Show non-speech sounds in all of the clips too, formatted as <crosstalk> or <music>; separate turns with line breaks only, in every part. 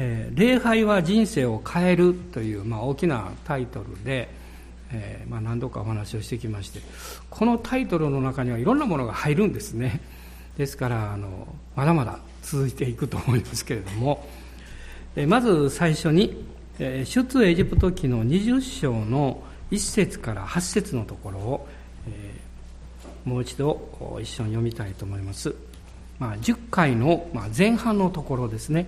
えー、礼拝は人生を変えるという、まあ、大きなタイトルで、えーまあ、何度かお話をしてきましてこのタイトルの中にはいろんなものが入るんですね。ですからあのまだまだ続いていくと思いますけれども、えー、まず最初に、え、出エジプト記の20章の1節から8節のところを、え、もう一度一緒に読みたいと思います、まあ、10回のま前半のところですね。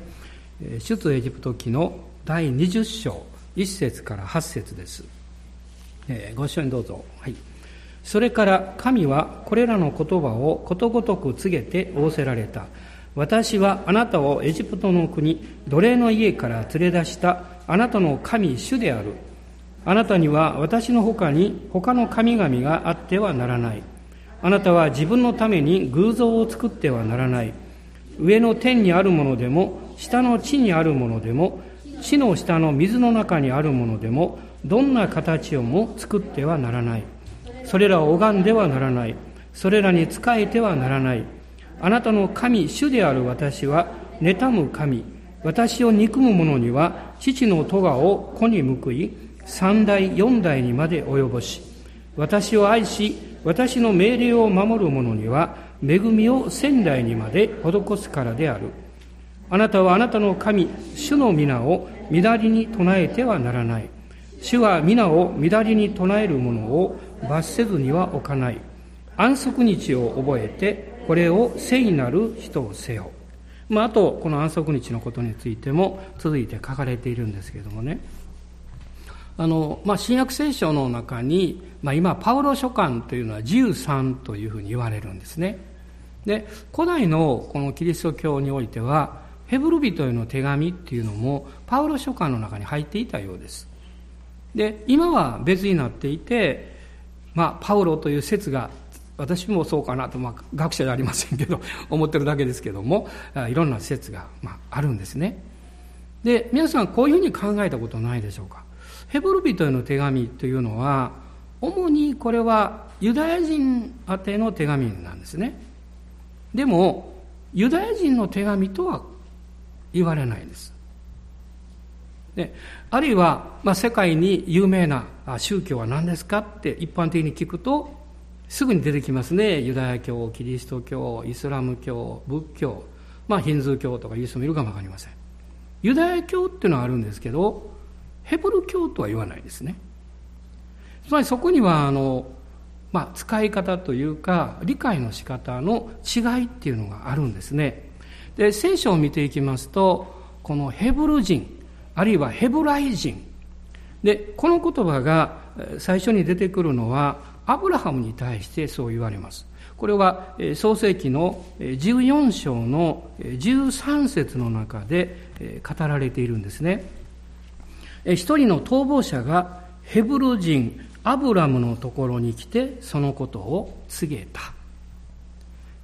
出エジプト記の第20章1節から8節です、えー、ご一緒にどうぞ。はい。それから神はこれらの言葉をことごとく告げて仰せられた。私はあなたをエジプトの国奴隷の家から連れ出したあなたの神主である。あなたには私の他に他の神々があってはならない。あなたは自分のために偶像を作ってはならない。上の天にあるものでも下の地にあるものでも地の下の水の中にあるものでもどんな形をも作ってはならない。それらを拝んではならない。それらに仕えてはならない。あなたの神主である私は妬む神。私を憎む者には父の咎を子に報い三代四代にまで及ぼし私を愛し私の命令を守る者には恵みを仙台にまで施すからである。あなたはあなたの神主の皆を乱りに唱えてはならない。主は皆を乱りに唱える者を罰せずには置かない。安息日を覚えてこれを聖なる人をせよ。まあ、あとこの安息日のことについても続いて書かれているんですけれどもね。あの、まあ、新約聖書の中に、まあ、今パウロ書簡というのは13というふうに言われるんですね。で古代のこのキリスト教においてはヘブル人への手紙っていうのもパウロ書簡の中に入っていたようです。で今は別になっていて、まあ、パウロという説が私もそうかなと、まあ、学者ではありませんけど <laughs> 思ってるだけですけどもいろんな説が、まあ、あるんですね。で皆さんこういうふうに考えたことないでしょうか。ヘブル人への手紙というのは主にこれはユダヤ人宛ての手紙なんですね。でもユダヤ人の手紙とは言われないです。であるいは、まあ、世界に有名な宗教は何ですかって一般的に聞くとすぐに出てきますね。ユダヤ教キリスト教イスラム教仏教まあヒンズー教とかいう人もいるかも分かりません。ユダヤ教っていうのはあるんですけどヘブル教とは言わないですね。つまりそこにはあの、まあ、使い方というか理解の仕方の違いっていうのがあるんですね。で聖書を見ていきますとこのヘブル人あるいはヘブライ人でこの言葉が最初に出てくるのはアブラハムに対してそう言われます。これは創世記の14章の13節の中で語られているんですね。一人の逃亡者がヘブル人アブラムのところに来てそのことを告げた。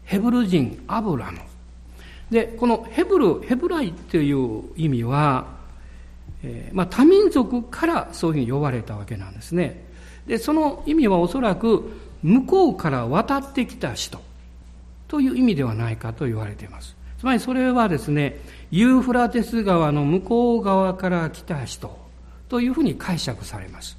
ヘブル人アブラム。でこのヘブルヘブライという意味は、えー、まあ、多民族からそういうふうに呼ばれたわけなんですね。でその意味はおそらく向こうから渡ってきた人という意味ではないかと言われています。つまりそれはですねユーフラテス川の向こう側から来た人というふうに解釈されます。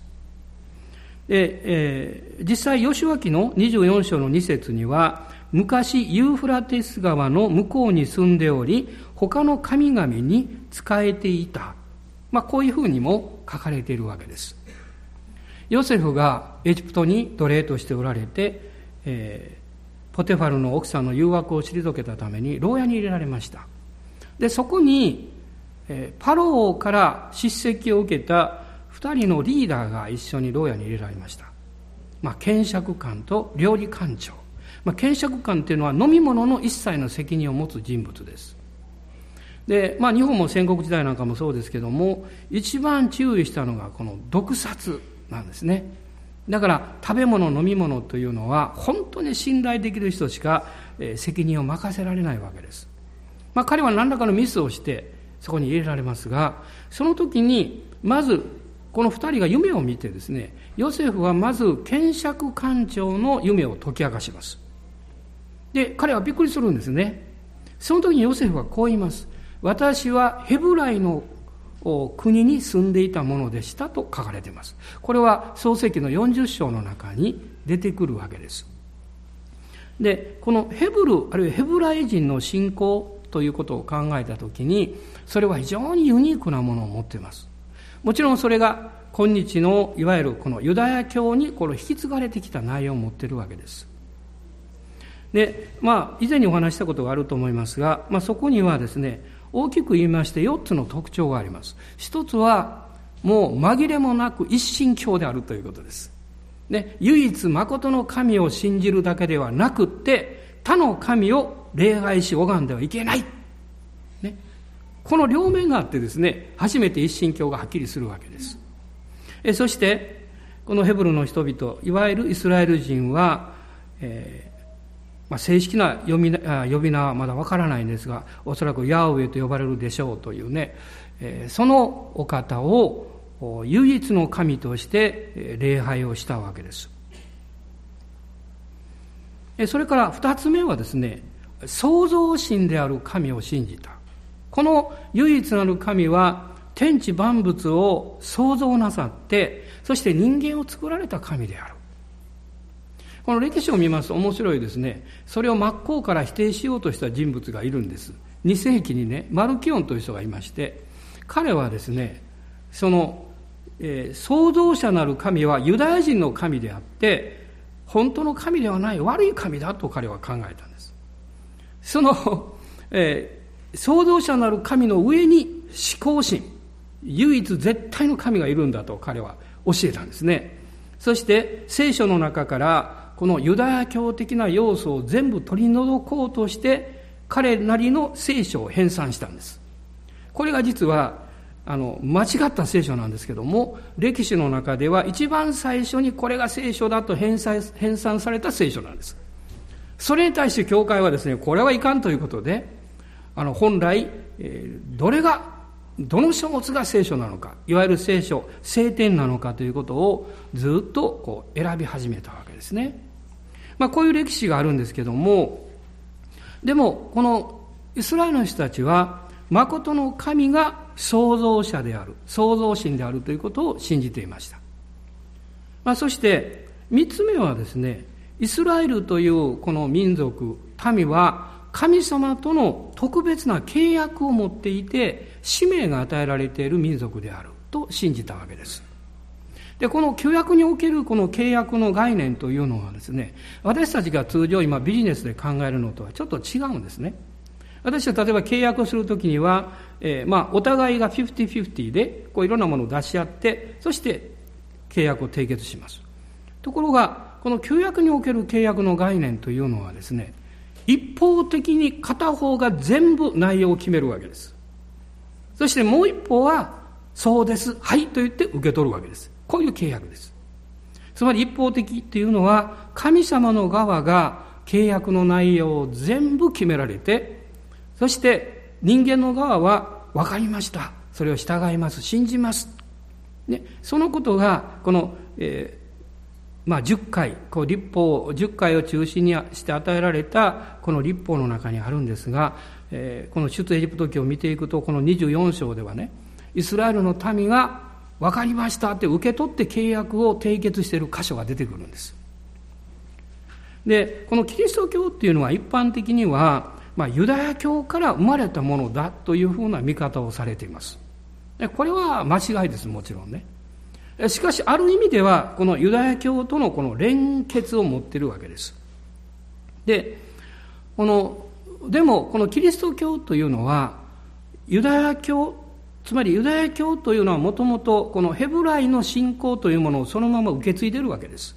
で、えー、実際吉脇の24章の2節には昔ユーフラテス川の向こうに住んでおり他の神々に仕えていた、まあ、こういうふうにも書かれているわけです。ヨセフがエジプトに奴隷としておられて、えー、ポテファルの奥さんの誘惑を退けたために牢屋に入れられました。でそこに、えー、パローから叱責を受けた2人のリーダーが一緒に牢屋に入れられました、まあ、検釈官と料理官長。まあ、検釈官っていうのは飲み物の一切の責任を持つ人物です。で、まあ日本も戦国時代なんかもそうですけども、一番注意したのがこの毒殺なんですね。だから食べ物飲み物というのは本当に信頼できる人しか責任を任せられないわけです。まあ彼は何らかのミスをしてそこに入れられますが、その時にまずこの二人が夢を見てですね、ヨセフはまず検釈官長の夢を解き明かします。で、彼はびっくりするんですね。その時にヨセフはこう言います。私はヘブライの国に住んでいたものでしたと書かれています。これは創世記の40章の中に出てくるわけです。で、このヘブル、あるいはヘブライ人の信仰ということを考えたときに、それは非常にユニークなものを持っています。もちろんそれが今日のいわゆるこのユダヤ教にこの引き継がれてきた内容を持っているわけです。で、まあ、以前にお話したことがあると思いますが、まあ、そこにはですね、大きく言いまして4つの特徴があります。一つは、もう紛れもなく一神教であるということです。ね、唯一誠の神を信じるだけではなくって、他の神を礼拝し拝んではいけない。ね、この両面があってですね、初めて一神教がはっきりするわけです。えそして、このヘブルの人々、いわゆるイスラエル人は、えーまあ、正式な呼び呼び名はまだわからないんですが、おそらくヤーウェと呼ばれるでしょうというね、えー、そのお方を唯一の神として礼拝をしたわけです。それから二つ目はですね、創造神である神を信じた。この唯一なる神は天地万物を創造なさって、そして人間を作られた神である。この歴史を見ますと面白いですね。それを真っ向から否定しようとした人物がいるんです。2世紀にね、マルキオンという人がいまして、彼はですね、その、えー、創造者なる神はユダヤ人の神であって、本当の神ではない悪い神だと彼は考えたんです。その、えー、創造者なる神の上に思考心、唯一絶対の神がいるんだと彼は教えたんですね。そして聖書の中からこのユダヤ教的な要素を全部取り除こうとして彼なりの聖書を編纂したんです。これが実はあの間違った聖書なんですけども歴史の中では一番最初にこれが聖書だと編纂編纂された聖書なんです。それに対して教会はですねこれはいかんということであの本来、え、どれがどの書物が聖書なのか、いわゆる聖書、聖典なのかということをずっとこう選び始めたわけですね。まあこういう歴史があるんですけども、でもこのイスラエルの人たちは、誠の神が創造者である、創造神であるということを信じていました。まあそして三つ目はですね、イスラエルというこの民族、民は神様との特別な契約を持っていて、使命が与えられている民族であると信じたわけです。で、この旧約におけるこの契約の概念というのはですね、私たちが通常今ビジネスで考えるのとはちょっと違うんですね。私は例えば契約をするときには、えー、まあ、お互いが50-50で、こういろんなものを出し合って、そして契約を締結します。ところが、この旧約における契約の概念というのはですね、一方的に片方が全部内容を決めるわけです。そしてもう一方は、そうです、はいと言って受け取るわけです。こういう契約です。つまり一方的っていうのは、神様の側が契約の内容を全部決められて、そして人間の側は分かりました。それを従います。信じます。ね、そのことが、この、えまあ、10回、こう立法、10回を中心にして与えられたこの立法の中にあるんですが、えー、この出エジプト記を見ていくと、この24章ではね、イスラエルの民が分かりましたって受け取って契約を締結している箇所が出てくるんです。で、このキリスト教っていうのは一般的には、まあ、ユダヤ教から生まれたものだというふうな見方をされていますで。これは間違いです、もちろんね。しかし、ある意味では、このユダヤ教とのこの連結を持ってるわけです。で、この、でも、このキリスト教というのは、ユダヤ教、つまりユダヤ教というのはもともとこのヘブライの信仰というものをそのまま受け継いでるわけです。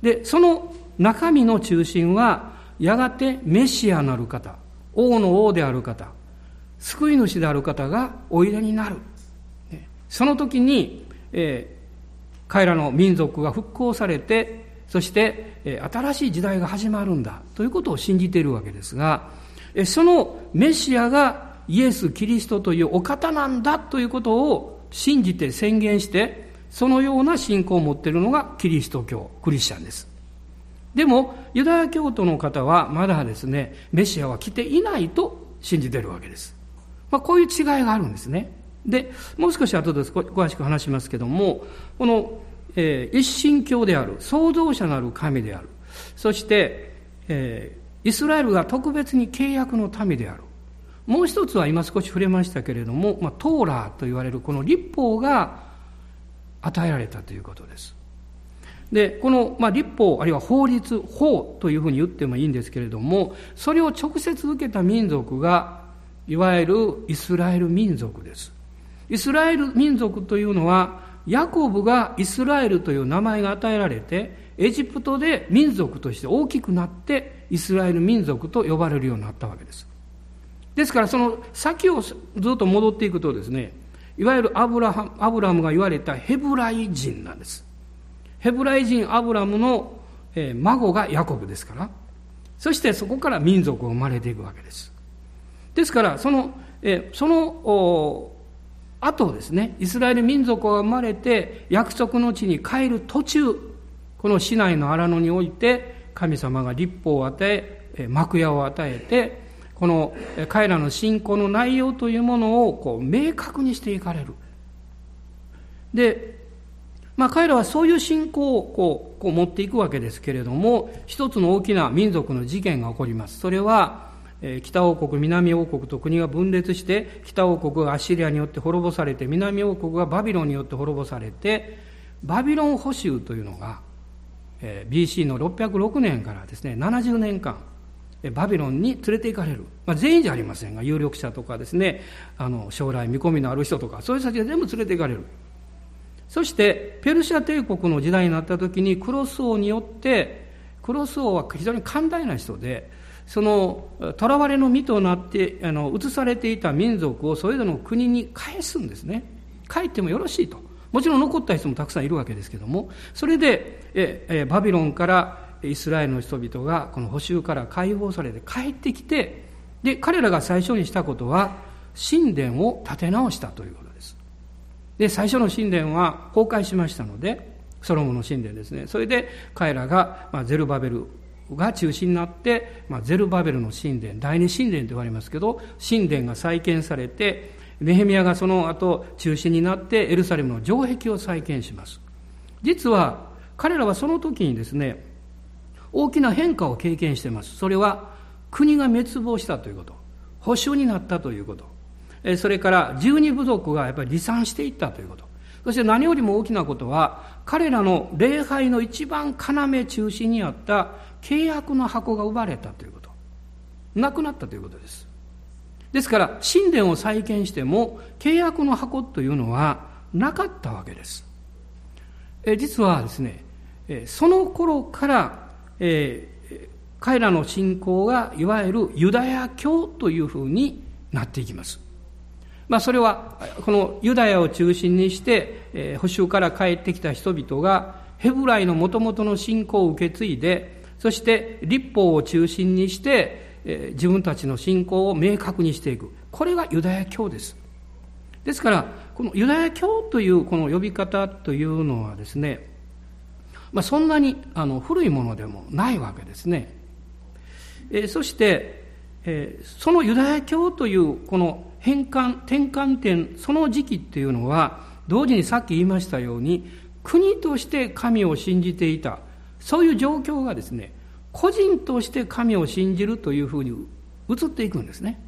で、その中身の中心は、やがてメシアなる方、王の王である方、救い主である方がおいでになる。その時にえー、彼らの民族が復興されて、そして、えー、新しい時代が始まるんだということを信じているわけですが、えー、そのメシアがイエス・キリストというお方なんだということを信じて宣言して、そのような信仰を持っているのがキリスト教、クリスチャンです。でも、ユダヤ教徒の方はまだですね、メシアは来ていないと信じているわけです。まあ、こういう違いがあるんですね。で、もう少し後で詳しく話しますけども、この、えー、一神教である、創造者なる神である、そして、えー、イスラエルが特別に契約の民である。もう一つは今少し触れましたけれども、まあ、トーラーと言われるこの立法が与えられたということです。で、この、まあ、立法、あるいは法律、法というふうに言ってもいいんですけれども、それを直接受けた民族が、いわゆるイスラエル民族です。イスラエル民族というのは、ヤコブがイスラエルという名前が与えられて、エジプトで民族として大きくなって、イスラエル民族と呼ばれるようになったわけです。ですから、その先をずっと戻っていくとですね、いわゆるアブラハアブラムが言われたヘブライ人なんです。ヘブライ人アブラムの、孫がヤコブですから、そしてそこから民族が生まれていくわけです。ですから、その、その、後ですね、イスラエル民族が生まれて約束の地に帰る途中、この市内の荒野において、神様が立法を与え、幕屋を与えて、この彼らの信仰の内容というものをこう明確にしていかれる。で、まあ、彼らはそういう信仰をこうこう持っていくわけですけれども、一つの大きな民族の事件が起こります。それは、北王国、南王国と国が分裂して、北王国がアッシリアによって滅ぼされて、南王国がバビロンによって滅ぼされて、バビロン捕囚というのが、BC の606年からですね、70年間、バビロンに連れて行かれる。まあ、全員じゃありませんが、有力者とかですね、あの、将来見込みのある人とか、そういう人たちが全部連れて行かれる。そしてペルシャ帝国の時代になった時にクロス王によってクロス王は非常に寛大な人でその囚われの身となってあの移されていた民族をそれぞれの国に返すんですね帰ってもよろしいともちろん残った人もたくさんいるわけですけどもそれでええバビロンからイスラエルの人々がこの補修から解放されて帰ってきてで彼らが最初にしたことは神殿を建て直したということです、最初の神殿は崩壊しましたので、ソロモンの神殿ですね。それで彼らが、まあ、ゼルバベルが中心になって、まあ、ゼルバベルの神殿、第二神殿と言われますけど、神殿が再建されて、ネヘミヤがその後中心になってエルサレムの城壁を再建します。実は彼らはその時にですね、大きな変化を経験しています。それは国が滅亡したということ、保守になったということ、それから十二部族がやっぱり離散していったということ。そして何よりも大きなことは、彼らの礼拝の一番要中心にあった契約の箱が奪われたということ。なくなったということです。ですから、神殿を再建しても、契約の箱というのはなかったわけです。え実はですね、その頃から、えー、彼らの信仰がいわゆるユダヤ教というふうになっていきます。まあ、それはこのユダヤを中心にして、えー、補修から帰ってきた人々がヘブライのもともとの信仰を受け継いでそして立法を中心にして、えー、自分たちの信仰を明確にしていくこれがユダヤ教ですですからこのユダヤ教というこの呼び方というのはですね、まあ、そんなにあの古いものでもないわけですね、えー、そして、えー、そのユダヤ教というこの変換、転換点、その時期っていうのは、同時にさっき言いましたように、国として神を信じていた、そういう状況がですね、個人として神を信じるというふうに移っていくんですね。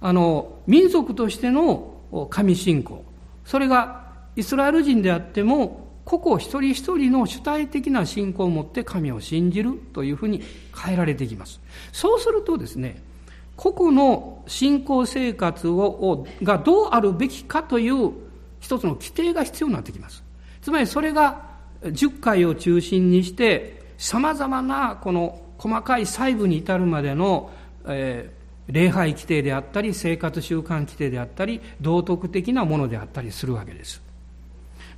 あの、民族としての神信仰。それがイスラエル人であっても、個々一人一人の主体的な信仰を持って神を信じるというふうに変えられていきます。そうするとですね、個々の信仰生活をがどうあるべきかという一つの規定が必要になってきます。つまりそれが10回を中心にして様々なこの細かい細部に至るまでの、えー、礼拝規定であったり生活習慣規定であったり道徳的なものであったりするわけです。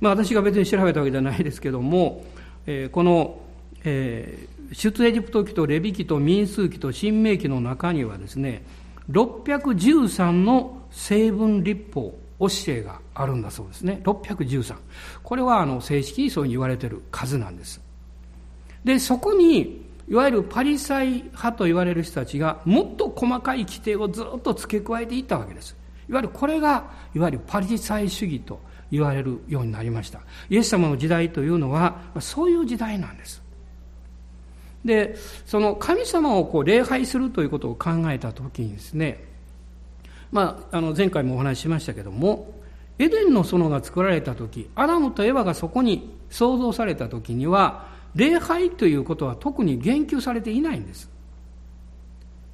まあ私が別に調べたわけじゃないですけども、えー、この、えー出エジプト記とレビ記と民数記と新明記の中にはですね、613の成分立法、教えがあるんだそうですね。613。これはあの正式にそう言われている数なんです。で、そこに、いわゆるパリサイ派と言われる人たちがもっと細かい規定をずっと付け加えていったわけです。いわゆるこれがいわゆるパリサイ主義と言われるようになりました。イエス様の時代というのはそういう時代なんです。でその神様をこう礼拝するということを考えた時にですねまあ、あの前回もお話ししましたけどもエデンの園が作られた時アダムとエヴァがそこに創造された時には礼拝ということは特に言及されていないんです。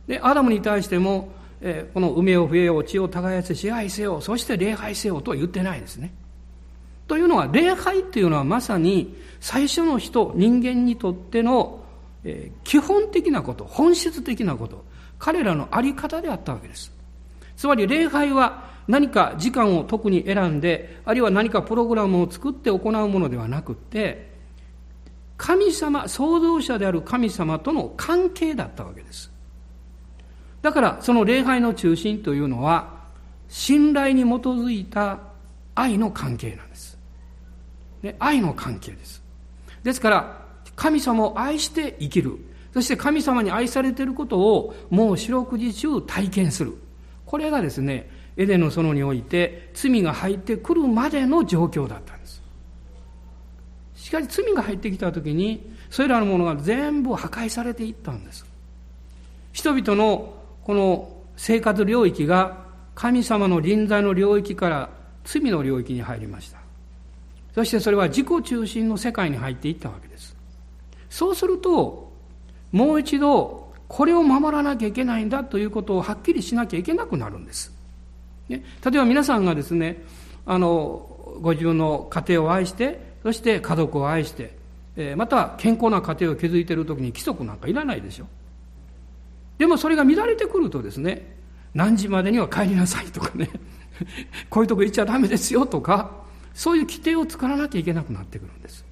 でアダムに対しても、え、この梅を増えよう地を耕せ支配せよそして礼拝せよとは言ってないですね。というのは礼拝というのはまさに最初の人人間にとっての、基本的なこと本質的なこと彼らの在り方であったわけですつまり礼拝は何か時間を特に選んで、あるいは何かプログラムを作って行うものではなくて、神様、創造者である神様との関係だったわけです。だからその礼拝の中心というのは、信頼に基づいた愛の関係なんです。ね、愛の関係です。ですから、神様を愛して生きる。そして神様に愛されていることをもう四六時中体験する。これがですね、エデンの園において罪が入ってくるまでの状況だったんです。しかし罪が入ってきた時に、それらのものが全部破壊されていったんです。人々のこの生活領域が神様の臨在の領域から罪の領域に入りました。そしてそれは自己中心の世界に入っていったわけです。そうすると、もう一度これを守らなきゃいけないんだということをはっきりしなきゃいけなくなるんです。ね、例えば皆さんがですね、あの、ご自分の家庭を愛して、そして家族を愛して、え、また健康な家庭を築いているときに規則なんかいらないでしょ。でもそれが乱れてくるとですね、何時までには帰りなさいとかね、<laughs> こういうとこ行っちゃダメですよとか、そういう規定を作らなきゃいけなくなってくるんです。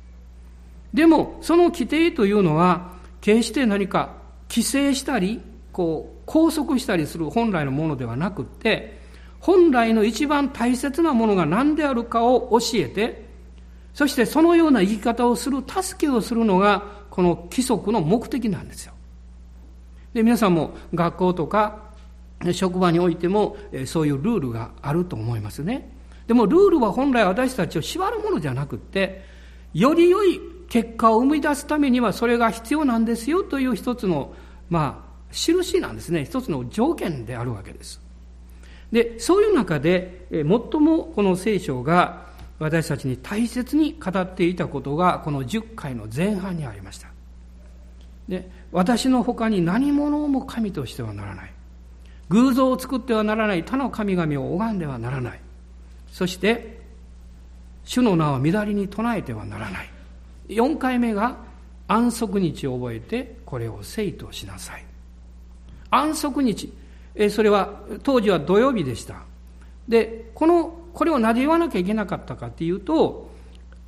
でも、その規定というのは、決して何か規制したり、こう、拘束したりする本来のものではなくって、本来の一番大切なものが何であるかを教えて、そしてそのような生き方をする、助けをするのが、この規則の目的なんですよ。で、皆さんも学校とか、職場においても、そういうルールがあると思いますね。でもルールは本来私たちを縛るものじゃなくて、より良い結果を生み出すためにはそれが必要なんですよという一つのまあ、印なんですね。一つの条件であるわけです。で、そういう中で、最もこの聖書が私たちに大切に語っていたことが、この10回の前半にありました。で、私の他に何者も神としてはならない。偶像を作ってはならない他の神々を拝んではならない。そして、主の名を乱りに唱えてはならない。4回目が、安息日を覚えてこれを聖としなさい安息日それは当時は土曜日でしたでこのこれをなぜ言わなきゃいけなかったかっていうと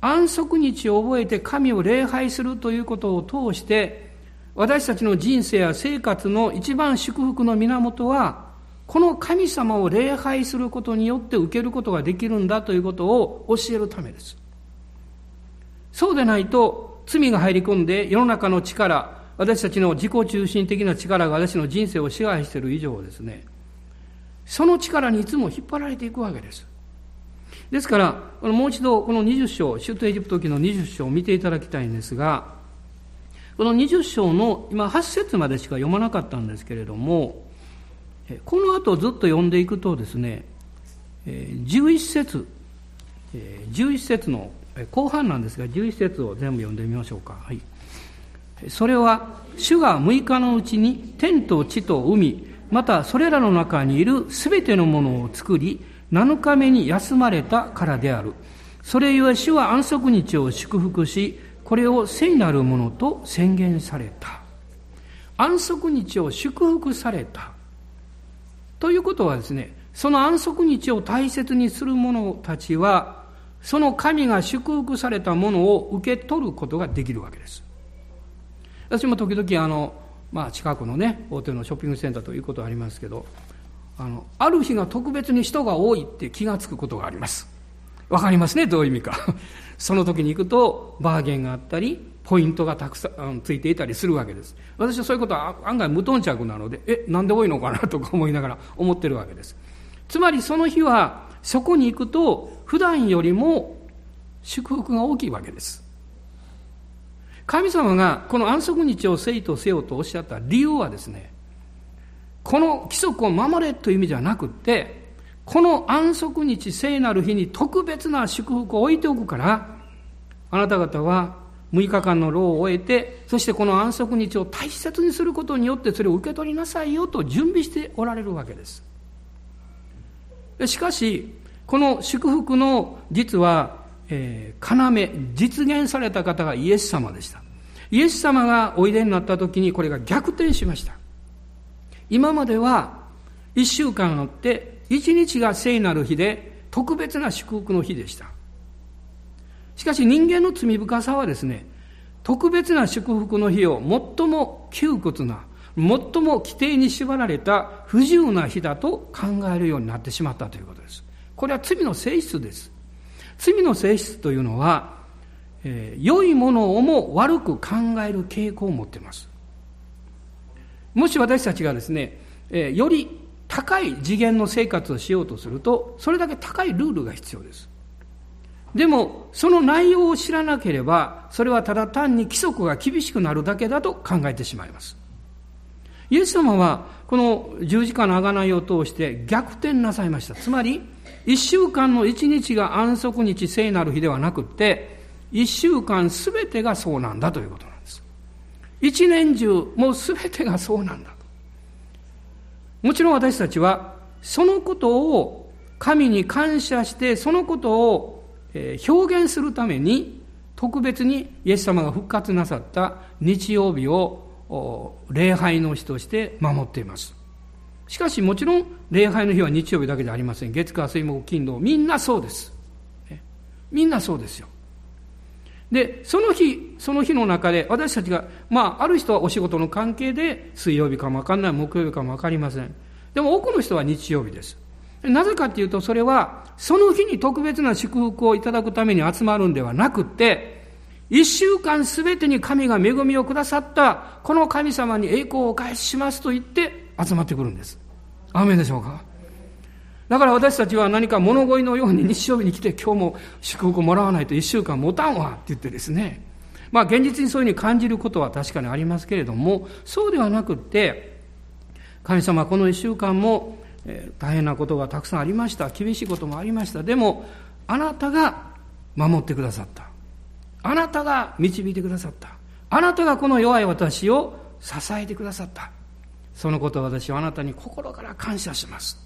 安息日を覚えて神を礼拝するということを通して私たちの人生や生活の一番祝福の源はこの神様を礼拝することによって受けることができるんだということを教えるためですそうでないと罪が入り込んで世の中の力、私たちの自己中心的な力が私の人生を支配している以上ですね、その力にいつも引っ張られていくわけです。ですから、もう一度この20章、シュートエジプト記の20章を見ていただきたいんですが、この20章の今8節までしか読まなかったんですけれども、この後ずっと読んでいくとですね、11節、11節の後半なんですが、11節を全部読んでみましょうか。はい。それは、主が6日のうちに天と地と海、またそれらの中にいるすべてのものを作り、7日目に休まれたからである。それゆえ主は安息日を祝福し、これを聖なるものと宣言された。安息日を祝福された。ということはですね、その安息日を大切にする者たちは、その神が祝福されたものを受け取ることができるわけです。私も時々あの、まあ、近くのね、大手のショッピングセンターということはありますけど、あの、ある日が特別に人が多いって気がつくことがあります。わかりますね、どういう意味か。<laughs> その時に行くと、バーゲンがあったり、ポイントがたくさんついていたりするわけです。私はそういうことは案外無頓着なので、え、なんで多いのかなとか思いながら <laughs> 思ってるわけです。つまりその日はそこに行くと普段よりも祝福が大きいわけです。神様がこの安息日を聖とせよとおっしゃった理由はですね、この規則を守れという意味じゃなくって、この安息日聖なる日に特別な祝福を置いておくから、あなた方は6日間の労を終えて、そしてこの安息日を大切にすることによってそれを受け取りなさいよと準備しておられるわけです。しかし、この祝福の実はえー、要、実現された方がイエス様でした。イエス様がおいでになった時にこれが逆転しました。今までは一週間あって一日が聖なる日で特別な祝福の日でした。しかし人間の罪深さはですね、特別な祝福の日を最も窮屈な、最も規定に縛られた不自由な日だと考えるようになってしまったということです。これは罪の性質です。罪の性質というのは、えー、良いものをも悪く考える傾向を持っています。もし私たちがですね、えー、より高い次元の生活をしようとすると、それだけ高いルールが必要です。でも、その内容を知らなければ、それはただ単に規則が厳しくなるだけだと考えてしまいます。イエス様は、この十字架の贖いを通して逆転なさいました。つまり、一週間の一日が安息日聖なる日ではなくて、一週間すべてがそうなんだということなんです。一年中、もうすべてがそうなんだと。もちろん私たちは、そのことを神に感謝して、そのことを表現するために、特別にイエス様が復活なさった日曜日を礼拝の日として守っています。しかしもちろん礼拝の日は日曜日だけじゃありません。月火水木金土みんなそうです。みんなそうですよ。で、その日、その日の中で私たちが、まあ、ある人はお仕事の関係で水曜日かもわかんない、木曜日かもわかりません。でも多くの人は日曜日です。なぜかっていうと、それは、その日に特別な祝福をいただくために集まるんではなくて、一週間すべてに神が恵みをくださった、この神様に栄光をお返ししますと言って、集まってくるんです。雨でしょうか？だから私たちは何か物乞いのように日曜日に来て今日も祝福をもらわないと一週間持たんわって言ってですね。まあ現実にそういうふうに感じることは確かにありますけれども、そうではなくって、神様この一週間も、え、大変なことがたくさんありました。厳しいこともありました。でも、あなたが守ってくださった。あなたが導いてくださった。あなたがこの弱い私を支えてくださった。そのことを私はあなたに心から感謝します。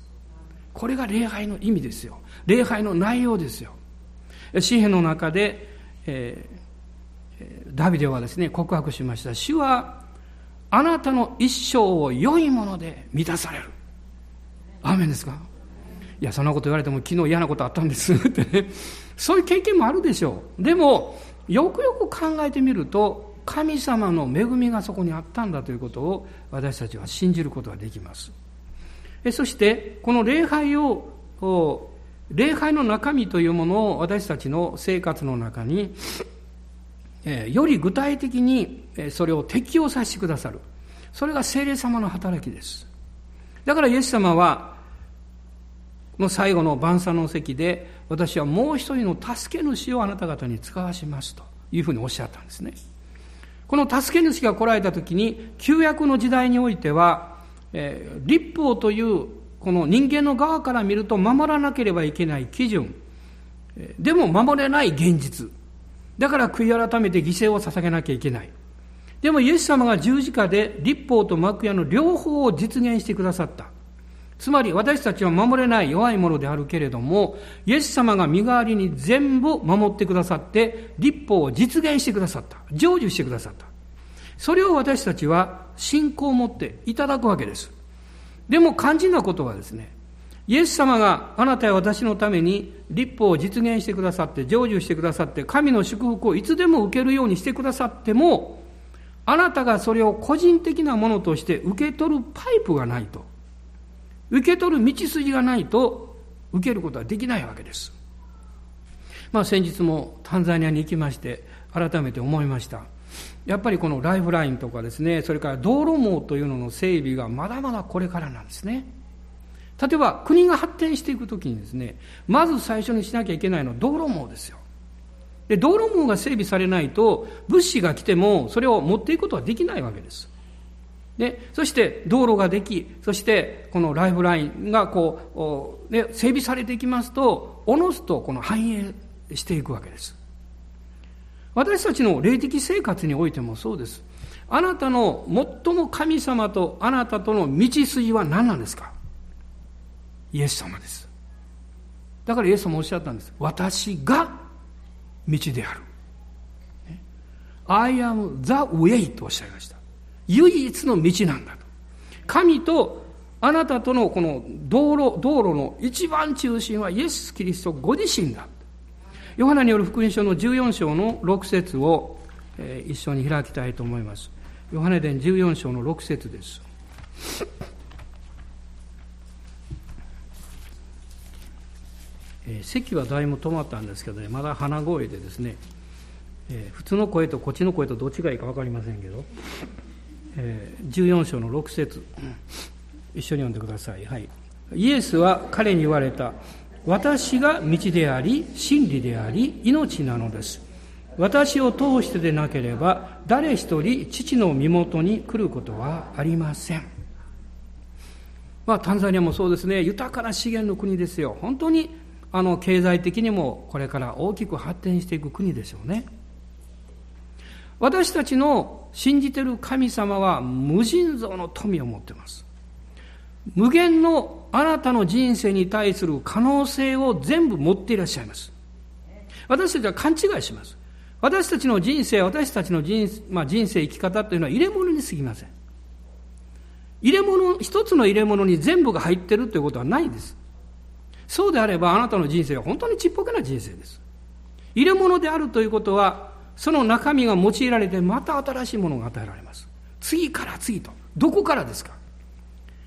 これが礼拝の意味ですよ。礼拝の内容ですよ。詩篇の中で、えー、ダビデはですね、告白しました。主はあなたの一生を良いもので満たされる。アーメンですか？いや、そんなこと言われても昨日嫌なことあったんです <laughs> ってね。そういう経験もあるでしょう。でも、よくよく考えてみると、神様の恵みがそこにあったんだということを私たちは信じることができます。そして、この礼拝を、礼拝の中身というものを私たちの生活の中に、より具体的にそれを適用させてくださる。それが聖霊様の働きです。だからイエス様は、の最後の晩餐の席で、私はもう一人の助け主をあなた方に使わしますというふうにおっしゃったんですね。この助け主が来られた時に、旧約の時代においては、えー、立法というこの人間の側から見ると守らなければいけない基準、でも守れない現実。だから悔い改めて犠牲を捧げなきゃいけない。でもイエス様が十字架で立法と幕屋の両方を実現してくださった。つまり私たちは守れない弱いものであるけれども、イエス様が身代わりに全部守ってくださって、立法を実現してくださった。成就してくださった。それを私たちは信仰を持っていただくわけです。でも肝心なことはですね、イエス様があなたや私のために立法を実現してくださって、成就してくださって、神の祝福をいつでも受けるようにしてくださっても、あなたがそれを個人的なものとして受け取るパイプがないと、受け取る道筋がないと受けることはできないわけです。まあ先日もタンザニアに行きまして、改めて思いました。やっぱりこのライフラインとかですね、それから道路網というのの整備がまだまだこれからなんですね。例えば国が発展していくときにですね、まず最初にしなきゃいけないのは道路網ですよ。で、道路網が整備されないと、物資が来てもそれを持っていくことはできないわけです。で、そして道路ができ、そしてこのライフラインがこう、ね、整備されていきますと、おのずとこの繁栄していくわけです。私たちの霊的生活においてもそうです。あなたの最も神様とあなたとの道筋は何なんですか？イエス様です。だからイエス様おっしゃったんです。私が道である。I am the way とおっしゃいました。唯一の道なんだと。神とあなたとのこの道路、道路の一番中心はイエス・キリストご自身だ。ヨハナによる福音書の14章の6節を、え、一緒に開きたいと思います。ヨハネ伝14章の6節です。えー、席はだいぶ止まったんですけどね、まだ鼻声でですね、えー、普通の声とこっちの声とどっちがいいか分かりませんけど、えー、14章の6節一緒に読んでください。はい。イエスは彼に言われた。私が道であり、真理であり、命なのです。私を通してでなければ、誰一人父の身元に来ることはありません。まあ、タンザニアもそうですね、豊かな資源の国ですよ。本当にあの経済的にもこれから大きく発展していく国でしょうね。私たちの信じてる神様は無尽蔵の富を持ってます。無限のあなたの人生に対する可能性を全部持っていらっしゃいます。私たちは勘違いします。私たちの人生、私たちの人,、まあ、人生、生き方というのは入れ物に過ぎません。入れ物、一つの入れ物に全部が入ってるということはないです。そうであればあなたの人生は本当にちっぽけな人生です。入れ物であるということは、その中身が用いられてまた新しいものが与えられます。次から次と。どこからですか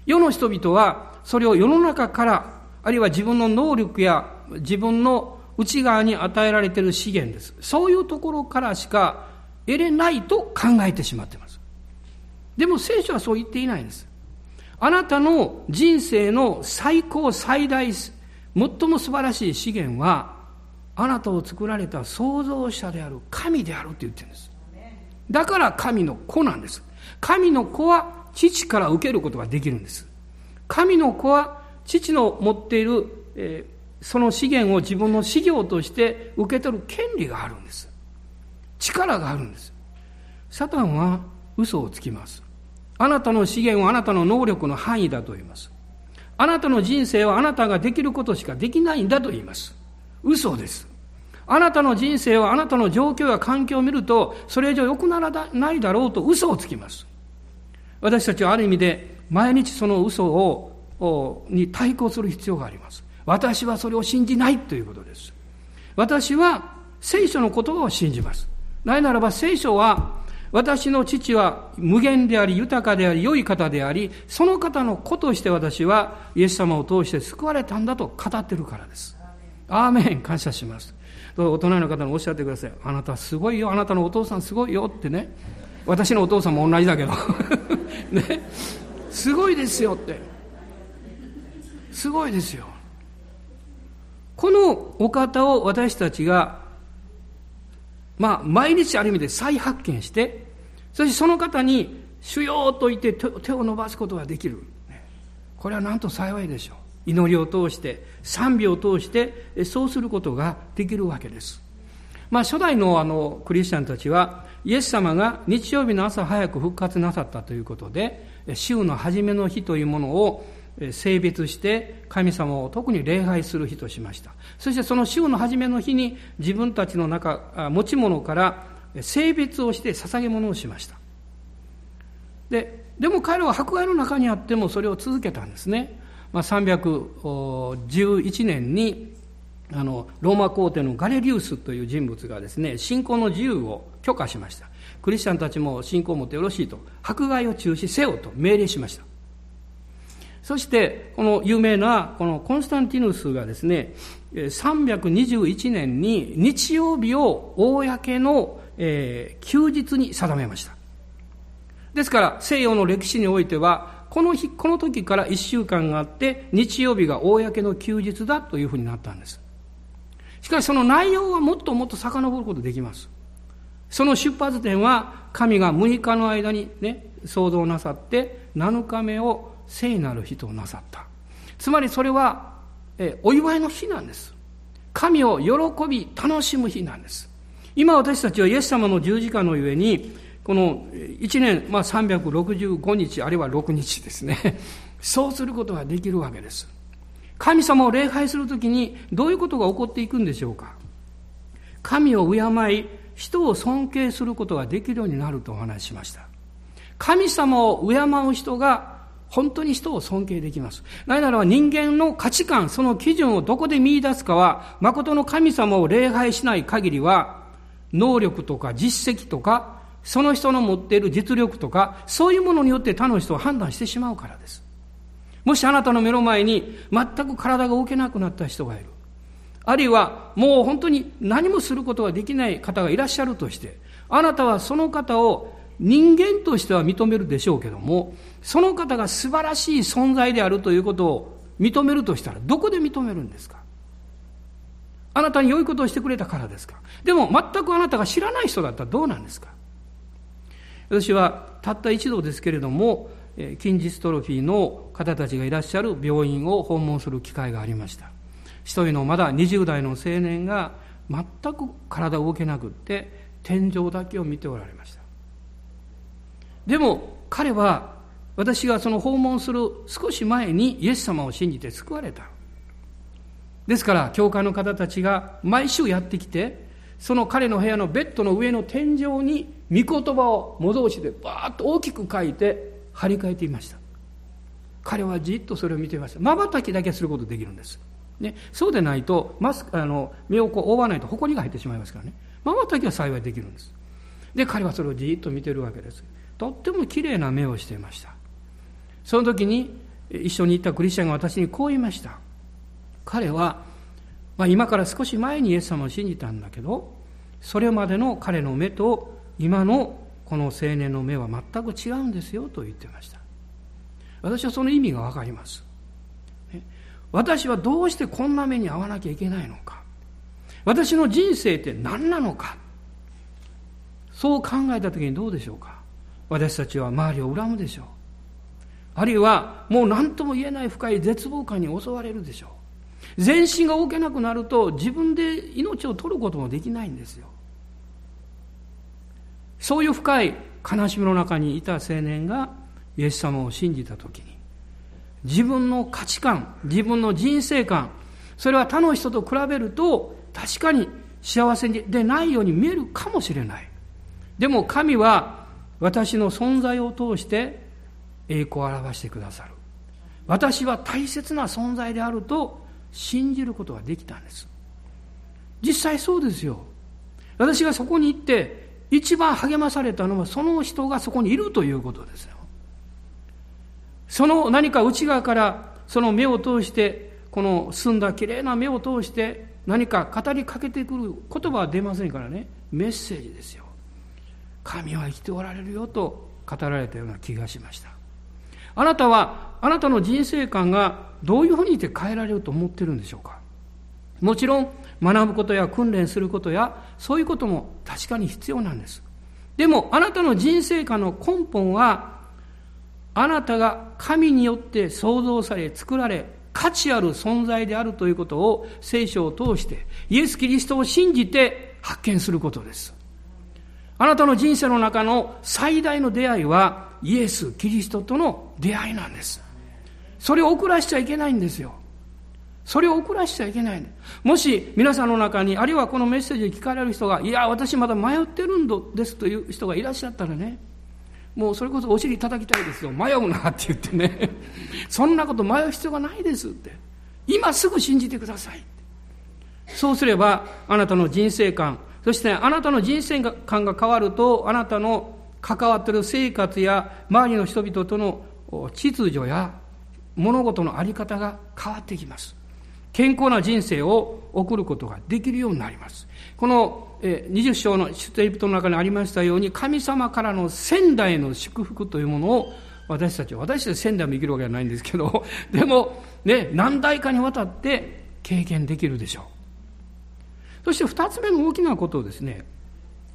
世の人々はそれを世の中から、あるいは自分の能力や自分の内側に与えられている資源です。そういうところからしか得れないと考えてしまっています。でも聖書はそう言っていないんです。あなたの人生の最高最大最も素晴らしい資源は、あなたを作られた創造者である神であるって言ってるんです。だから神の子なんです。神の子は父から受けることができるんです。神の子は父の持っている、えー、その資源を自分の資料として受け取る権利があるんです。力があるんです。サタンは嘘をつきます。あなたの資源はあなたの能力の範囲だと言います。あなたの人生はあなたができることしかできないんだと言います。嘘です。あなたの人生はあなたの状況や環境を見ると、それ以上良くならないだろうと嘘をつきます。私たちはある意味で毎日その嘘を、に対抗する必要があります。私はそれを信じないということです。私は聖書の言葉を信じます。ないならば聖書は私の父は無限であり、豊かであり、良い方であり、その方の子として私はイエス様を通して救われたんだと語ってるからです。アーメン感謝します。大人の方におっしゃってください。あなたすごいよ、あなたのお父さんすごいよってね。私のお父さんも同じだけど。<laughs> ね。すごいですよって。すごいですよ。このお方を私たちがまあ、毎日ある意味で再発見して、そしてその方に主よと言って手を伸ばすことができる。これはなんと幸いでしょう。祈りを通して、賛美を通して、そうすることができるわけです。まあ、初代のあのクリスチャンたちは、イエス様が日曜日の朝早く復活なさったということで、週の初めの日というものを性別して神様を特に礼拝する日としました。そしてその週の初めの日に自分たちの中、持ち物から性別をして捧げ物をしました。で、でも彼らは迫害の中にあってもそれを続けたんですね。まあ、311年にあのローマ皇帝のガレリウスという人物がですね信仰の自由を許可しましたクリスチャンたちも信仰を持ってよろしいと迫害を中止せよと命令しましたそして、この有名な、このコンスタンティヌスがですね、321年に日曜日を公の、えー、休日に定めました。ですから、西洋の歴史においては、この日、この時から1週間があって、日曜日が公の休日だというふうになったんです。しかしその内容はもっともっと遡ることできます。その出発点は神が6日の間にね、創造なさって7日目を聖なる日となさった。つまりそれは、えお祝いの日なんです。神を喜び楽しむ日なんです。今私たちはイエス様の十字架のゆえに、この1年、まあ、365日あるいは6日ですね。<laughs> そうすることができるわけです。神様を礼拝するときにどういうことが起こっていくんでしょうか神を敬い、人を尊敬することができるようになるとお話ししました。神様を敬う人が本当に人を尊敬できます。なぜならば人間の価値観、その基準をどこで見出すかは、誠の神様を礼拝しない限りは、能力とか実績とか、その人の持っている実力とか、そういうものによって他の人を判断してしまうからです。もしあなたの目の前に全く体が動けなくなった人がいる。あるいはもう本当に何もすることができない方がいらっしゃるとして、あなたはその方を人間としては認めるでしょうけども、その方が素晴らしい存在であるということを認めるとしたら、どこで認めるんですか？あなたに良いことをしてくれたからですか？でも全くあなたが知らない人だったらどうなんですか？私はたった一度ですけれども、筋ジストロフィーの方たちがいらっしゃる病院を訪問する機会がありました。一人のまだ20代の青年が全く体動けなくって天井だけを見ておられました。でも彼は私がその訪問する少し前にイエス様を信じて救われた。ですから教会の方たちが毎週やってきてその彼の部屋のベッドの上の天井に御言葉を模造紙でバーッと大きく書いて張り替えていました。彼はじっとそれを見ていました。まばたきだけすることできるんです。ね、そうでないとマスあの目をこう覆わないと埃が入ってしまいますからね。まばたきは幸いできるんです。で彼はそれをじっと見てるわけです。とっても綺麗な目をしていました。その時に一緒に行ったクリスチャンが私にこう言いました。彼は、まあ、今から少し前にイエス様を信じたんだけどそれまでの彼の目と今のこの青年の目は全く違うんですよと言ってました。私はその意味が分かります。私はどうしてこんな目に遭わなきゃいけないのか。私の人生って何なのか。そう考えた時にどうでしょうか。私たちは周りを恨むでしょう。あるいはもう何とも言えない深い絶望感に襲われるでしょう。全身が動けなくなると自分で命を取ることもできないんですよ。そういう深い悲しみの中にいた青年がイエス様を信じた時に自分の価値観自分の人生観それは他の人と比べると確かに幸せでないように見えるかもしれない。でも神は私の存在を通して栄光を表してくださる。私は大切な存在であると信じることができたんです。実際そうですよ。私がそこに行って一番励まされたのはその人がそこにいるということですよ。その何か内側からその目を通してこの澄んだきれいな目を通して何か語りかけてくる言葉は出ませんからね。メッセージですよ。神は生きておられるよと語られたような気がしました。あなたはあなたの人生観がどういうふうにして変えられると思っているんでしょうか？もちろん学ぶことや訓練することやそういうことも確かに必要なんです。でもあなたの人生観の根本はあなたが神によって創造され作られ価値ある存在であるということを聖書を通してイエス・キリストを信じて発見することです。あなたの人生の中の最大の出会いはイエス・キリストとの出会いなんですそれを遅らしちゃいけないんですよそれを遅らしちゃいけない。もし皆さんの中に、あるいはこのメッセージで聞かれる人が、いや、私まだ迷ってるんですという人がいらっしゃったらね、もうそれこそお尻叩きたいですよ。迷うなって言ってね。そんなこと迷う必要がないですって。今すぐ信じてください。そうすれば、あなたの人生観、そしてあなたの人生観が変わると、あなたの関わっている生活や周りの人々との秩序や物事の在り方が変わってきます。健康な人生を送ることができるようになります。この20章の出エジプトの中にありましたように、神様からの仙台の祝福というものを私たちは、私たち仙台も生きるわけじゃないんですけど、でも、ね、何代かにわたって経験できるでしょう。そして二つ目の大きなことですね、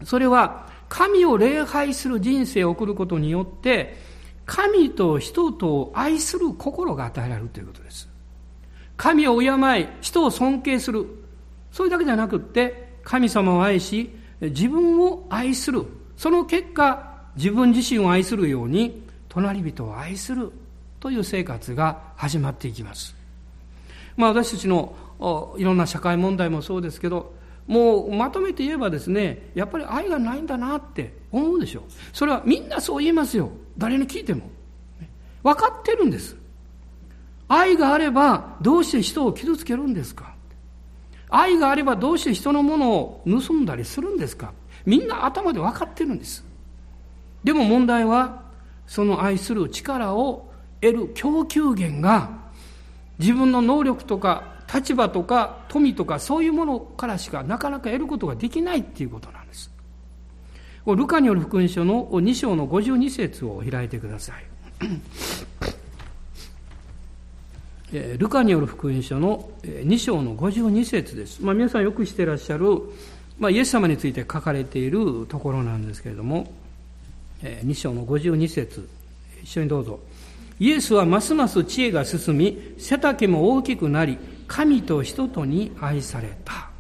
それは、神を礼拝する人生を送ることによって、神と人とを愛する心が与えられるということです。神を敬い、人を尊敬する。それだけじゃなくって、神様を愛し、自分を愛する。その結果、自分自身を愛するように、隣人を愛するという生活が始まっていきます。まあ私たちのいろんな社会問題もそうですけど、もうまとめて言えばですね、やっぱり愛がないんだなって思うでしょう。それはみんなそう言いますよ。誰に聞いても。分かってるんです。愛があればどうして人を傷つけるんですか愛があればどうして人のものを盗んだりするんですかみんな頭で分かってるんです。でも問題は、その愛する力を得る供給源が、自分の能力とか立場とか富とかそういうものからしかなかなか得ることができないっていうことなんです。ルカによる福音書の2章の52節を開いてください。ルカによる福音書の2章の52節です。まあ、皆さんよくしてらっしゃる、まあ、イエス様について書かれているところなんですけれども、2章の52節一緒にどうぞ。イエスはますます知恵が進み、背丈も大きくなり、神と人とに愛された。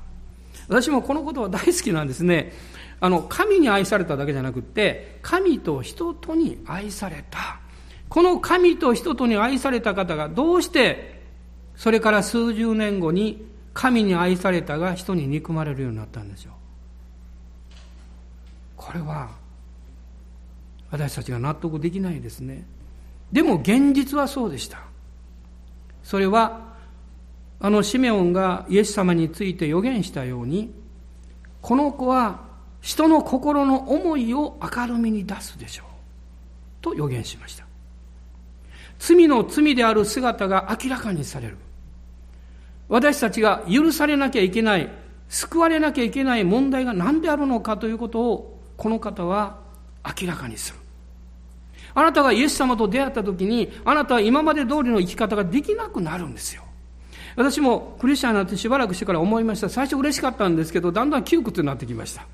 私もこのことは大好きなんですね。あの、神に愛されただけじゃなくて、神と人とに愛された。この神と人とに愛された方がどうしてそれから数十年後に神に愛されたが人に憎まれるようになったんでしょうこれは私たちが納得できないですねでも現実はそうでしたそれはあのシメオンがイエス様について予言したようにこの子は人の心の思いを明るみに出すでしょうと予言しました罪の罪である姿が明らかにされる。私たちが許されなきゃいけない、救われなきゃいけない問題が何であるのかということを、この方は明らかにする。あなたがイエス様と出会った時に、あなたは今まで通りの生き方ができなくなるんですよ。私もクリスチャンになってしばらくしてから思いました。最初嬉しかったんですけど、だんだん窮屈になってきました。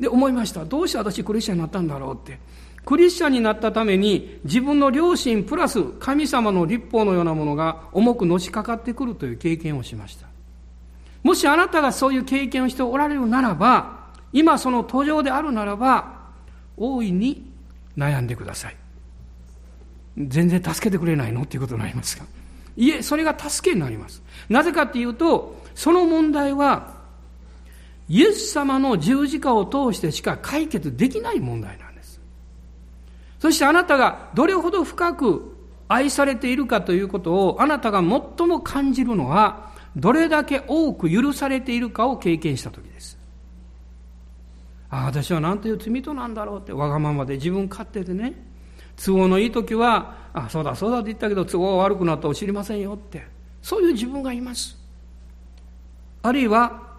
で、思いました。どうして私クリスチャンになったんだろうって。クリスチャンになったために自分の良心プラス神様の立法のようなものが重くのしかかってくるという経験をしました。もしあなたがそういう経験をしておられるならば、今その途上であるならば、大いに悩んでください。全然助けてくれないの？っていうことになりますが。いえ、それが助けになります。なぜかっていうと、その問題は、イエス様の十字架を通してしか解決できない問題なんです。そしてあなたがどれほど深く愛されているかということをあなたが最も感じるのはどれだけ多く許されているかを経験した時。ああ、私は何という罪人なんだろうってわがままで自分勝手でね、都合のいい時は、あ、そうだそうだって言ったけど都合が悪くなったら知りませんよって、そういう自分がいます。あるいは、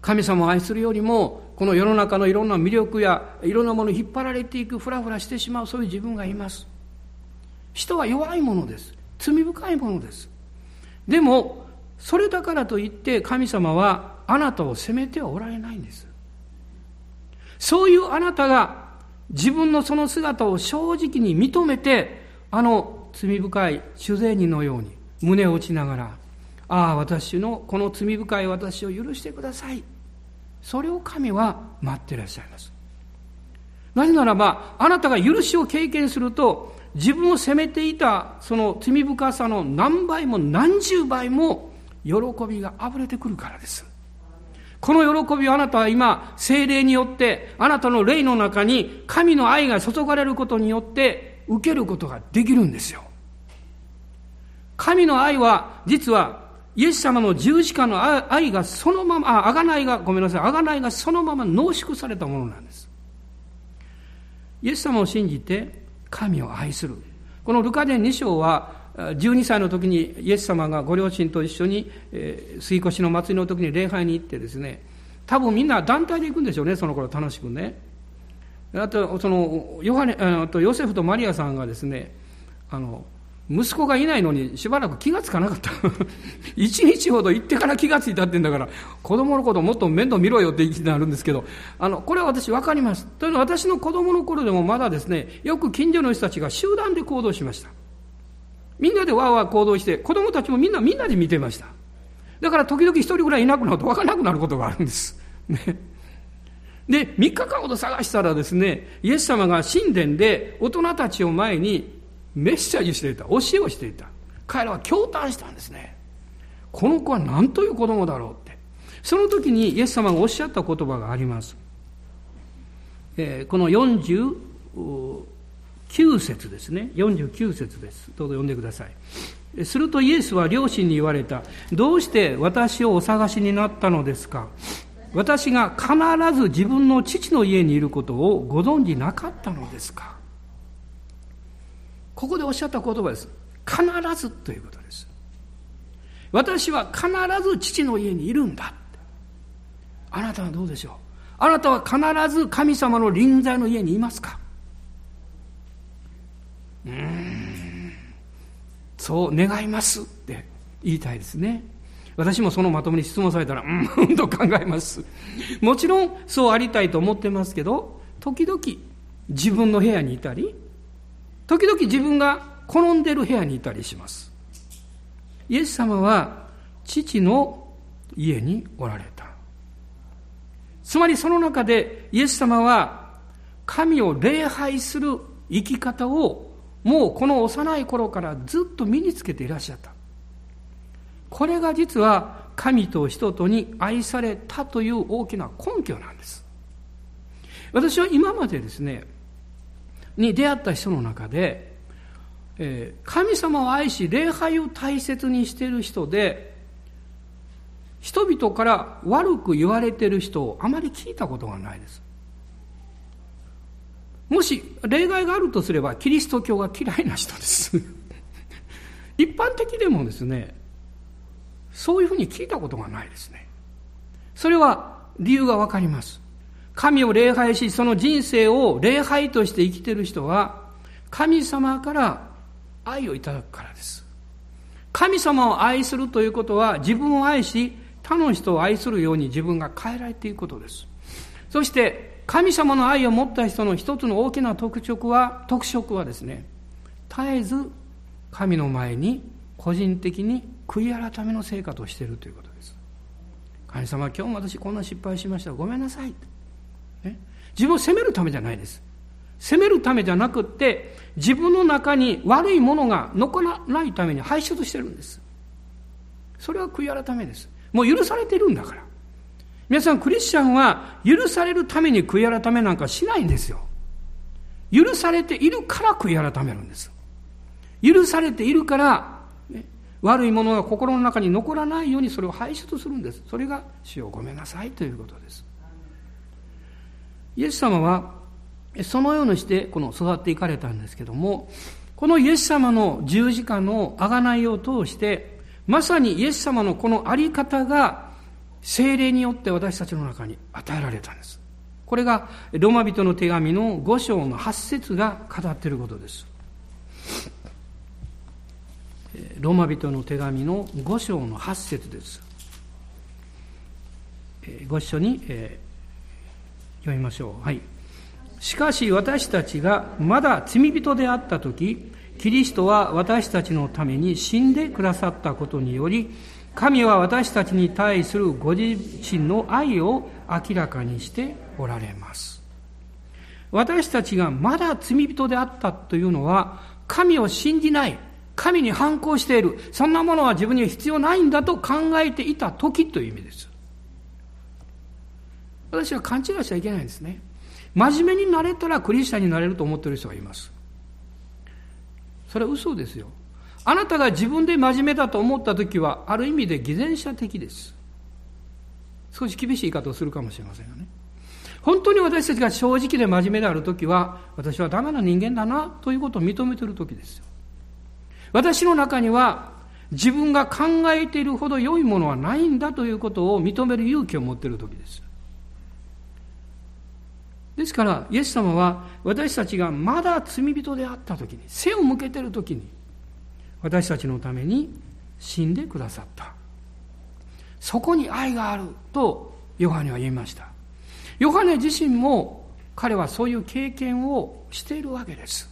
神様を愛するよりもこの世の中のいろんな魅力やいろんなものに引っ張られていくふらふらしてしまうそういう自分がいます。人は弱いものです。罪深いものです。でもそれだからといって神様はあなたを責めてはおられないんです。そういうあなたが自分のその姿を正直に認めてあの罪深い主税人のように胸を打ちながらああ私のこの罪深い私を許してくださいそれを神は待っていらっしゃいます。なぜならば、あなたが許しを経験すると、自分を責めていたその罪深さの何倍も何十倍も喜びが溢れてくるからです。この喜びをあなたは今、精霊によって、あなたの霊の中に神の愛が注がれることによって受けることができるんですよ。神の愛は実はイエス様の十字架の愛がそのまま、あ、贖いが、ごめんなさい、贖いがそのまま濃縮されたものなんです。イエス様を信じて神を愛する。このルカ伝2章は、12歳の時にイエス様がご両親と一緒に、えー、水越の祭りの時に礼拝に行ってですね、多分みんな団体で行くんでしょうね、その頃楽しくね。あと、その、ヨハネ、あとヨセフとマリアさんがですね、あの、息子がいないのにしばらく気がつかなかった。<laughs> 一日ほど行ってから気がついたってんだから、子供のこともっと面倒見ろよって言いなるんですけど、あの、これは私わかります。というのは私の子供の頃でもまだですね、よく近所の人たちが集団で行動しました。みんなでわーわー行動して、子供たちもみんなみんなで見てました。だから時々一人ぐらいいなくなると分からなくなることがあるんです。ね。で、3日間ほど探したらですね、イエス様が神殿で大人たちを前にメッセージしていた、教えをしていた。彼らは驚嘆したんですね。この子は何という子供だろうって。その時にイエス様がおっしゃった言葉があります。えー、この40 9節ですね。49節です。どうぞ読んでください。するとイエスは両親に言われた。どうして私をお探しになったのですか？私が必ず自分の父の家にいることをご存じなかったのですか？ここでおっしゃった言葉です。必ずということです。私は必ず父の家にいるんだ。あなたはどうでしょう？あなたは必ず神様の臨在の家にいますか？うん、そう願いますって言いたいですね。私もそのまともに質問されたら、うん、<laughs> と考えます。もちろん、そうありたいと思ってますけど、時々、自分の部屋にいたり、時々自分が好んでる部屋にいたりします。イエス様は父の家におられた。つまりその中でイエス様は神を礼拝する生き方をもうこの幼い頃からずっと身につけていらっしゃった。これが実は神と人とに愛されたという大きな根拠なんです。私は今までですね、に出会った人の中で、えー、神様を愛し礼拝を大切にしている人で人々から悪く言われている人をあまり聞いたことがないですもし例外があるとすればキリスト教が嫌いな人です <laughs> 一般的でもですねそういうふうに聞いたことがないですねそれは理由がわかります神を礼拝し、その人生を礼拝として生きている人は、神様から愛をいただくからです。神様を愛するということは、自分を愛し、他の人を愛するように自分が変えられていくことです。そして、神様の愛を持った人の一つの大きな特色は、特色はですね、絶えず神の前に個人的に悔い改めの生活をしているということです。神様、今日も私こんな失敗しました。ごめんなさい。自分を責めるためじゃないです。責めるためじゃなくって、自分の中に悪いものが残らないために排出してるんです。それは悔い改めです。もう許されてるんだから。皆さん、クリスチャンは許されるために悔い改めなんかしないんですよ。許されているから悔い改めるんです。許されているから、ね、悪いものが心の中に残らないようにそれを排出するんです。それが、主をごめんなさいということです。イエス様はそのようにしてこの育っていかれたんですけども、このイエス様の十字架の贖いを通して、まさにイエス様のこのあり方が精霊によって私たちの中に与えられたんです。これがロマ人の手紙の五章の八節が語っていることです。ローマ人の手紙の五章の八節です。ご一緒に、読みましょう。はい。しかし私たちがまだ罪人であった時、キリストは私たちのために死んでくださったことにより、神は私たちに対するご自身の愛を明らかにしておられます。私たちがまだ罪人であったというのは、神を信じない、神に反抗している、そんなものは自分には必要ないんだと考えていた時という意味です。私は勘違いしちゃいけないんですね。真面目になれたらクリスチャンになれると思っている人がいます。それは嘘ですよ。あなたが自分で真面目だと思った時は、ある意味で偽善者的です。少し厳しい言い方をするかもしれませんよね。本当に私たちが正直で真面目である時は、私はダメな人間だなということを認めている時ですよ。私の中には、自分が考えているほど良いものはないんだということを認める勇気を持っている時です。ですからイエス様は私たちがまだ罪人であった時に背を向けている時に私たちのために死んでくださった。そこに愛があるとヨハネは言いました。ヨハネ自身も彼はそういう経験をしているわけです。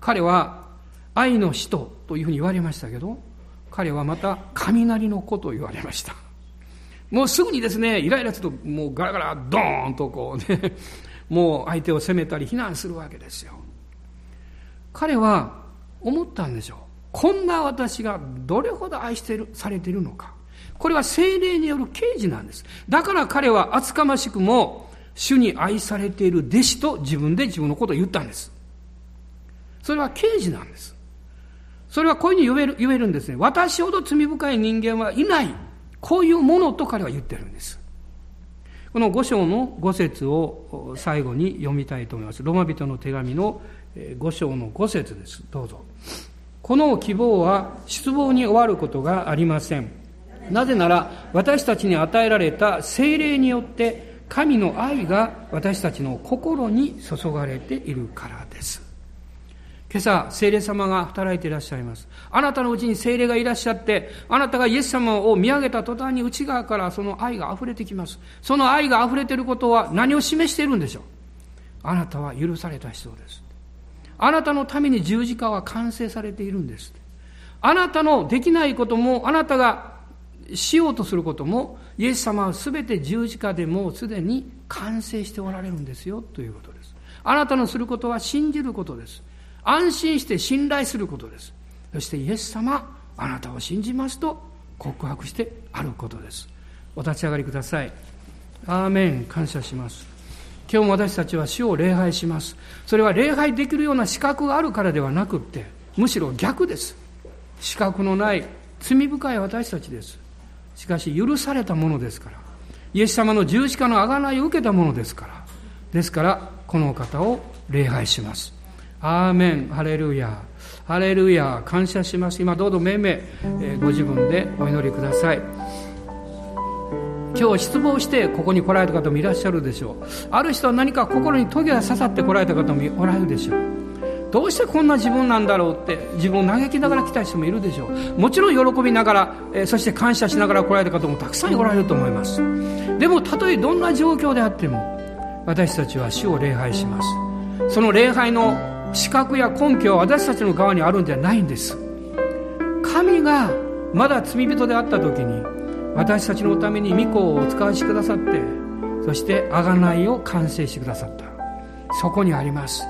彼は愛の使徒というふうに言われましたけど彼はまた雷の子と言われました。もうすぐにですね、イライラすると、もうガラガラ、ドーンとこうね、もう相手を責めたり非難するわけですよ。彼は思ったんでしょう。こんな私がどれほど愛してる、されているのか。これは精霊による刑事なんです。だから彼は厚かましくも、主に愛されている弟子と自分で自分のことを言ったんです。それは刑事なんです。それはこういうふうに言える言えるんですね。私ほど罪深い人間はいない。こういうものと彼は言ってるんです。この五章の五節を最後に読みたいと思います。ロマ人の手紙の五章の五節です。どうぞ。この希望は失望に終わることがありません。なぜなら私たちに与えられた精霊によって神の愛が私たちの心に注がれているからです。今朝、聖霊様が働いていらっしゃいます。あなたのうちに聖霊がいらっしゃって、あなたがイエス様を見上げた途端に内側からその愛が溢れてきます。その愛が溢れていることは何を示しているんでしょうあなたは許された人です。あなたのために十字架は完成されているんです。あなたのできないことも、あなたがしようとすることも、イエス様は全て十字架でもうすでに完成しておられるんですよ、ということです。あなたのすることは信じることです。安心して信頼することです。そしてイエス様、あなたを信じますと告白してあることです。お立ち上がりください。アーメン、感謝します。今日も私たちは主を礼拝します。それは礼拝できるような資格があるからではなくって、むしろ逆です。資格のない罪深い私たちです。しかし許されたものですから。イエス様の十字架の贖いを受けたものですから。ですから、この方を礼拝します。アーメン、ハレルヤ、ハレルヤ、感謝します。今どうぞめいめい、ご自分でお祈りください。今日失望してここに来られた方もいらっしゃるでしょう。ある人は何か心にトゲが刺さって来られた方もおられるでしょう。どうしてこんな自分なんだろうって自分を嘆きながら来た人もいるでしょう。もちろん喜びながら、そして感謝しながら来られた方もたくさんおられると思います。でもたとえどんな状況であっても私たちは主を礼拝します。その礼拝の資格や根拠は私たちの側にあるんじゃないんです神がまだ罪人であった時に私たちのために御子をお使わしくださってそして贖いを完成してくださった。そこにあります。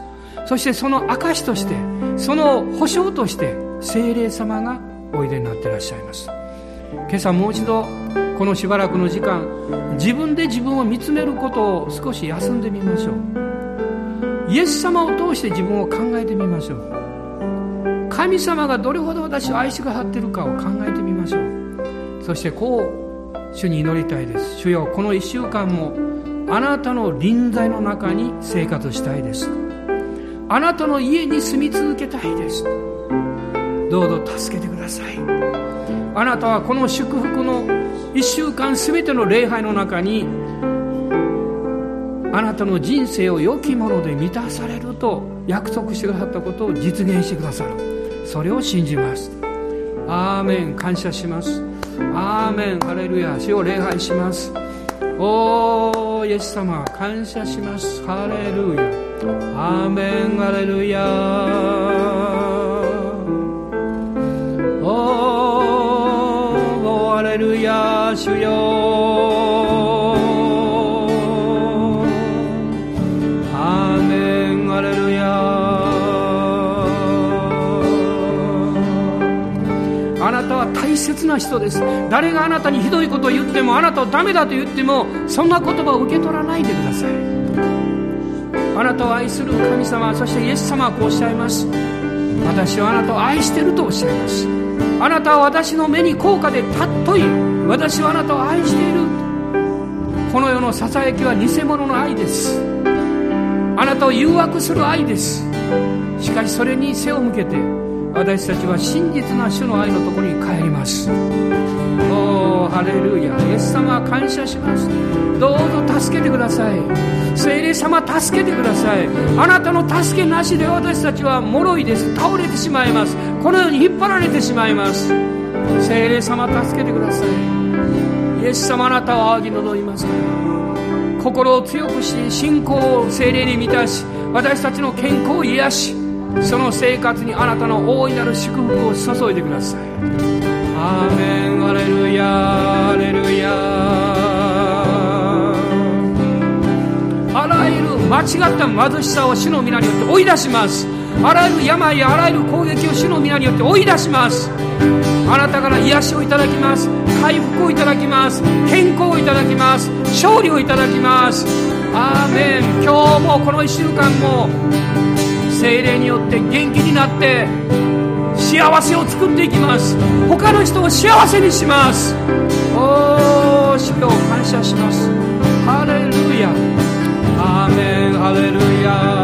そしてその証としてその保証として精霊様がおいでになっていらっしゃいます。今朝もう一度このしばらくの時間自分で自分を見つめることを少し休んでみましょう。イエス様を通して自分を考えてみましょう。神様がどれほど私を愛してくださっているかを考えそしてこう主に祈りたいです。主よこの1週間もあなたの臨在の中に生活したいです。あなたの家に住み続けたいです。どうぞ助けてください。あなたはこの祝福の1週間全ての礼拝の中にあなたの人生を良きもので満たされると約束してくださったことを実現してくださる。それを信じます。アーメン。感謝します。アーメンハレルヤ主を礼拝します。おーイエス様感謝します。ハレルヤアーメンハレルヤおーハレルヤ主よ。切な人です。誰があなたにひどいことを言ってもあなたをダメだと言ってもそんな言葉を受け取らないでください。あなたを愛する神様そしてイエス様はこうおっしゃいます。私はあなたを愛してるとおっしゃいます。あなたは私の目に高価で尊い。私はあなたを愛している。この世のささやきは偽物の愛です。あなたを誘惑する愛です。しかしそれに背を向けて私たちは真実な主の愛のところに帰ります。おーハレルヤ。イエス様感謝します。どうぞ助けてください。聖霊様助けてください。あなたの助けなしで私たちは脆いです。倒れてしまいます。このように引っ張られてしまいます。聖霊様助けてください。イエス様あなたは仰ぎ望みます。から心を強くし信仰を聖霊に満たし私たちの健康を癒しその生活にあなたの大いなる祝福を注いでください。アーメンアレルヤアレルヤあらゆる間違った貧しさを主の皆によって追い出します。あらゆる病やあらゆる攻撃を主の皆によって追い出します。あなたから癒しをいただきます。回復をいただきます。健康をいただきます。勝利をいただきます。アーメン今日もこの1週間も精霊によって元気になって幸せを作っていきます。他の人を幸せにします。おー主よ感謝します。ハレルヤ。アーメンハレルヤ。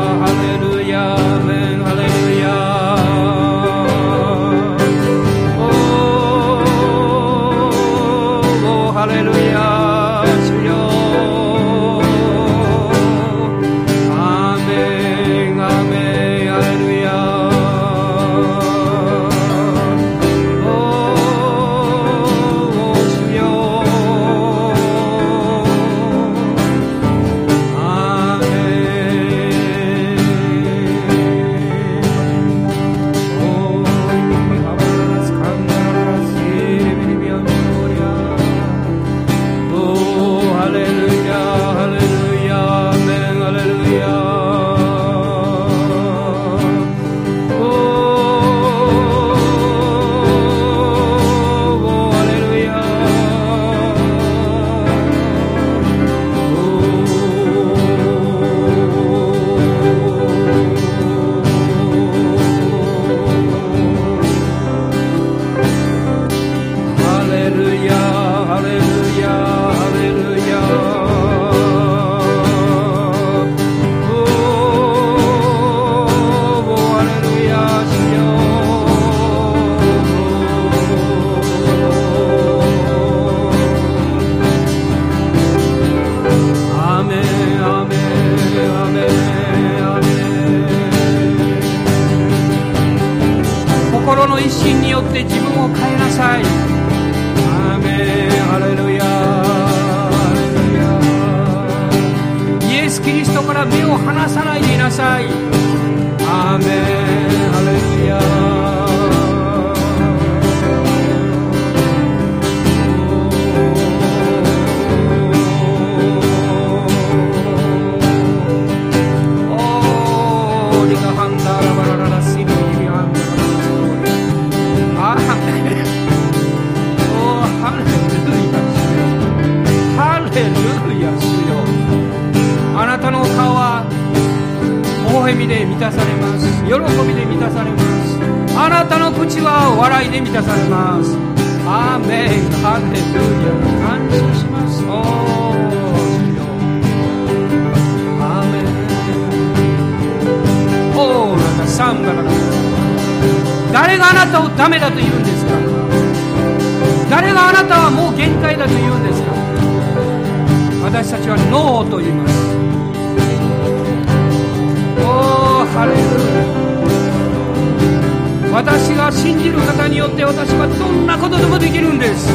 私が信じる方によって私はどんなことでもできるんです。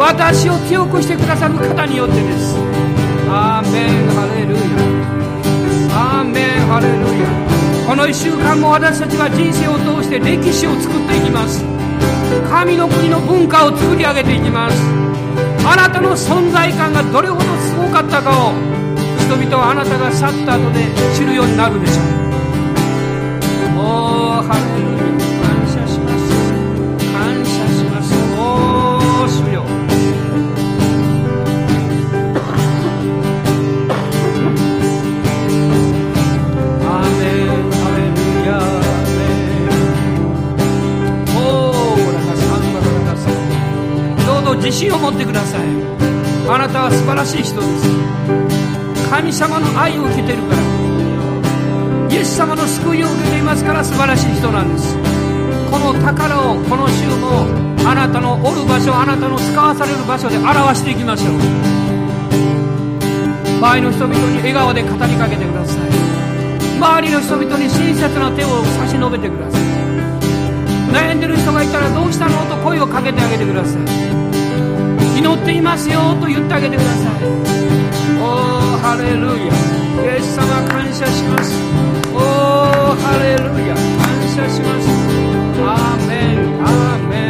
私を強くしてくださる方によってです。アーメンハレルヤ。アーメンハレルヤ。この1週間も私たちは人生を通して歴史を作っていきます。神の国の文化を作り上げていきます。あなたの存在感がどれほどすごかったかを人々はあなたが去った後で知るようになるでしょう。しい人です。神様の愛を受けてるから。イエス様の救いを受けていますから素晴らしい人なんです。この宝をこの週もあなたのおる場所あなたの使わされる場所で表していきましょう。周りの人々に笑顔で語りかけてください。周りの人々に親切な手を差し伸べてください。悩んでる人がいたらどうしたの？と声をかけてあげてください。祈っていますよと言ってあげてください。おおハレルヤイエス様感謝します。おおハレルヤ感謝します。アーメンアーメン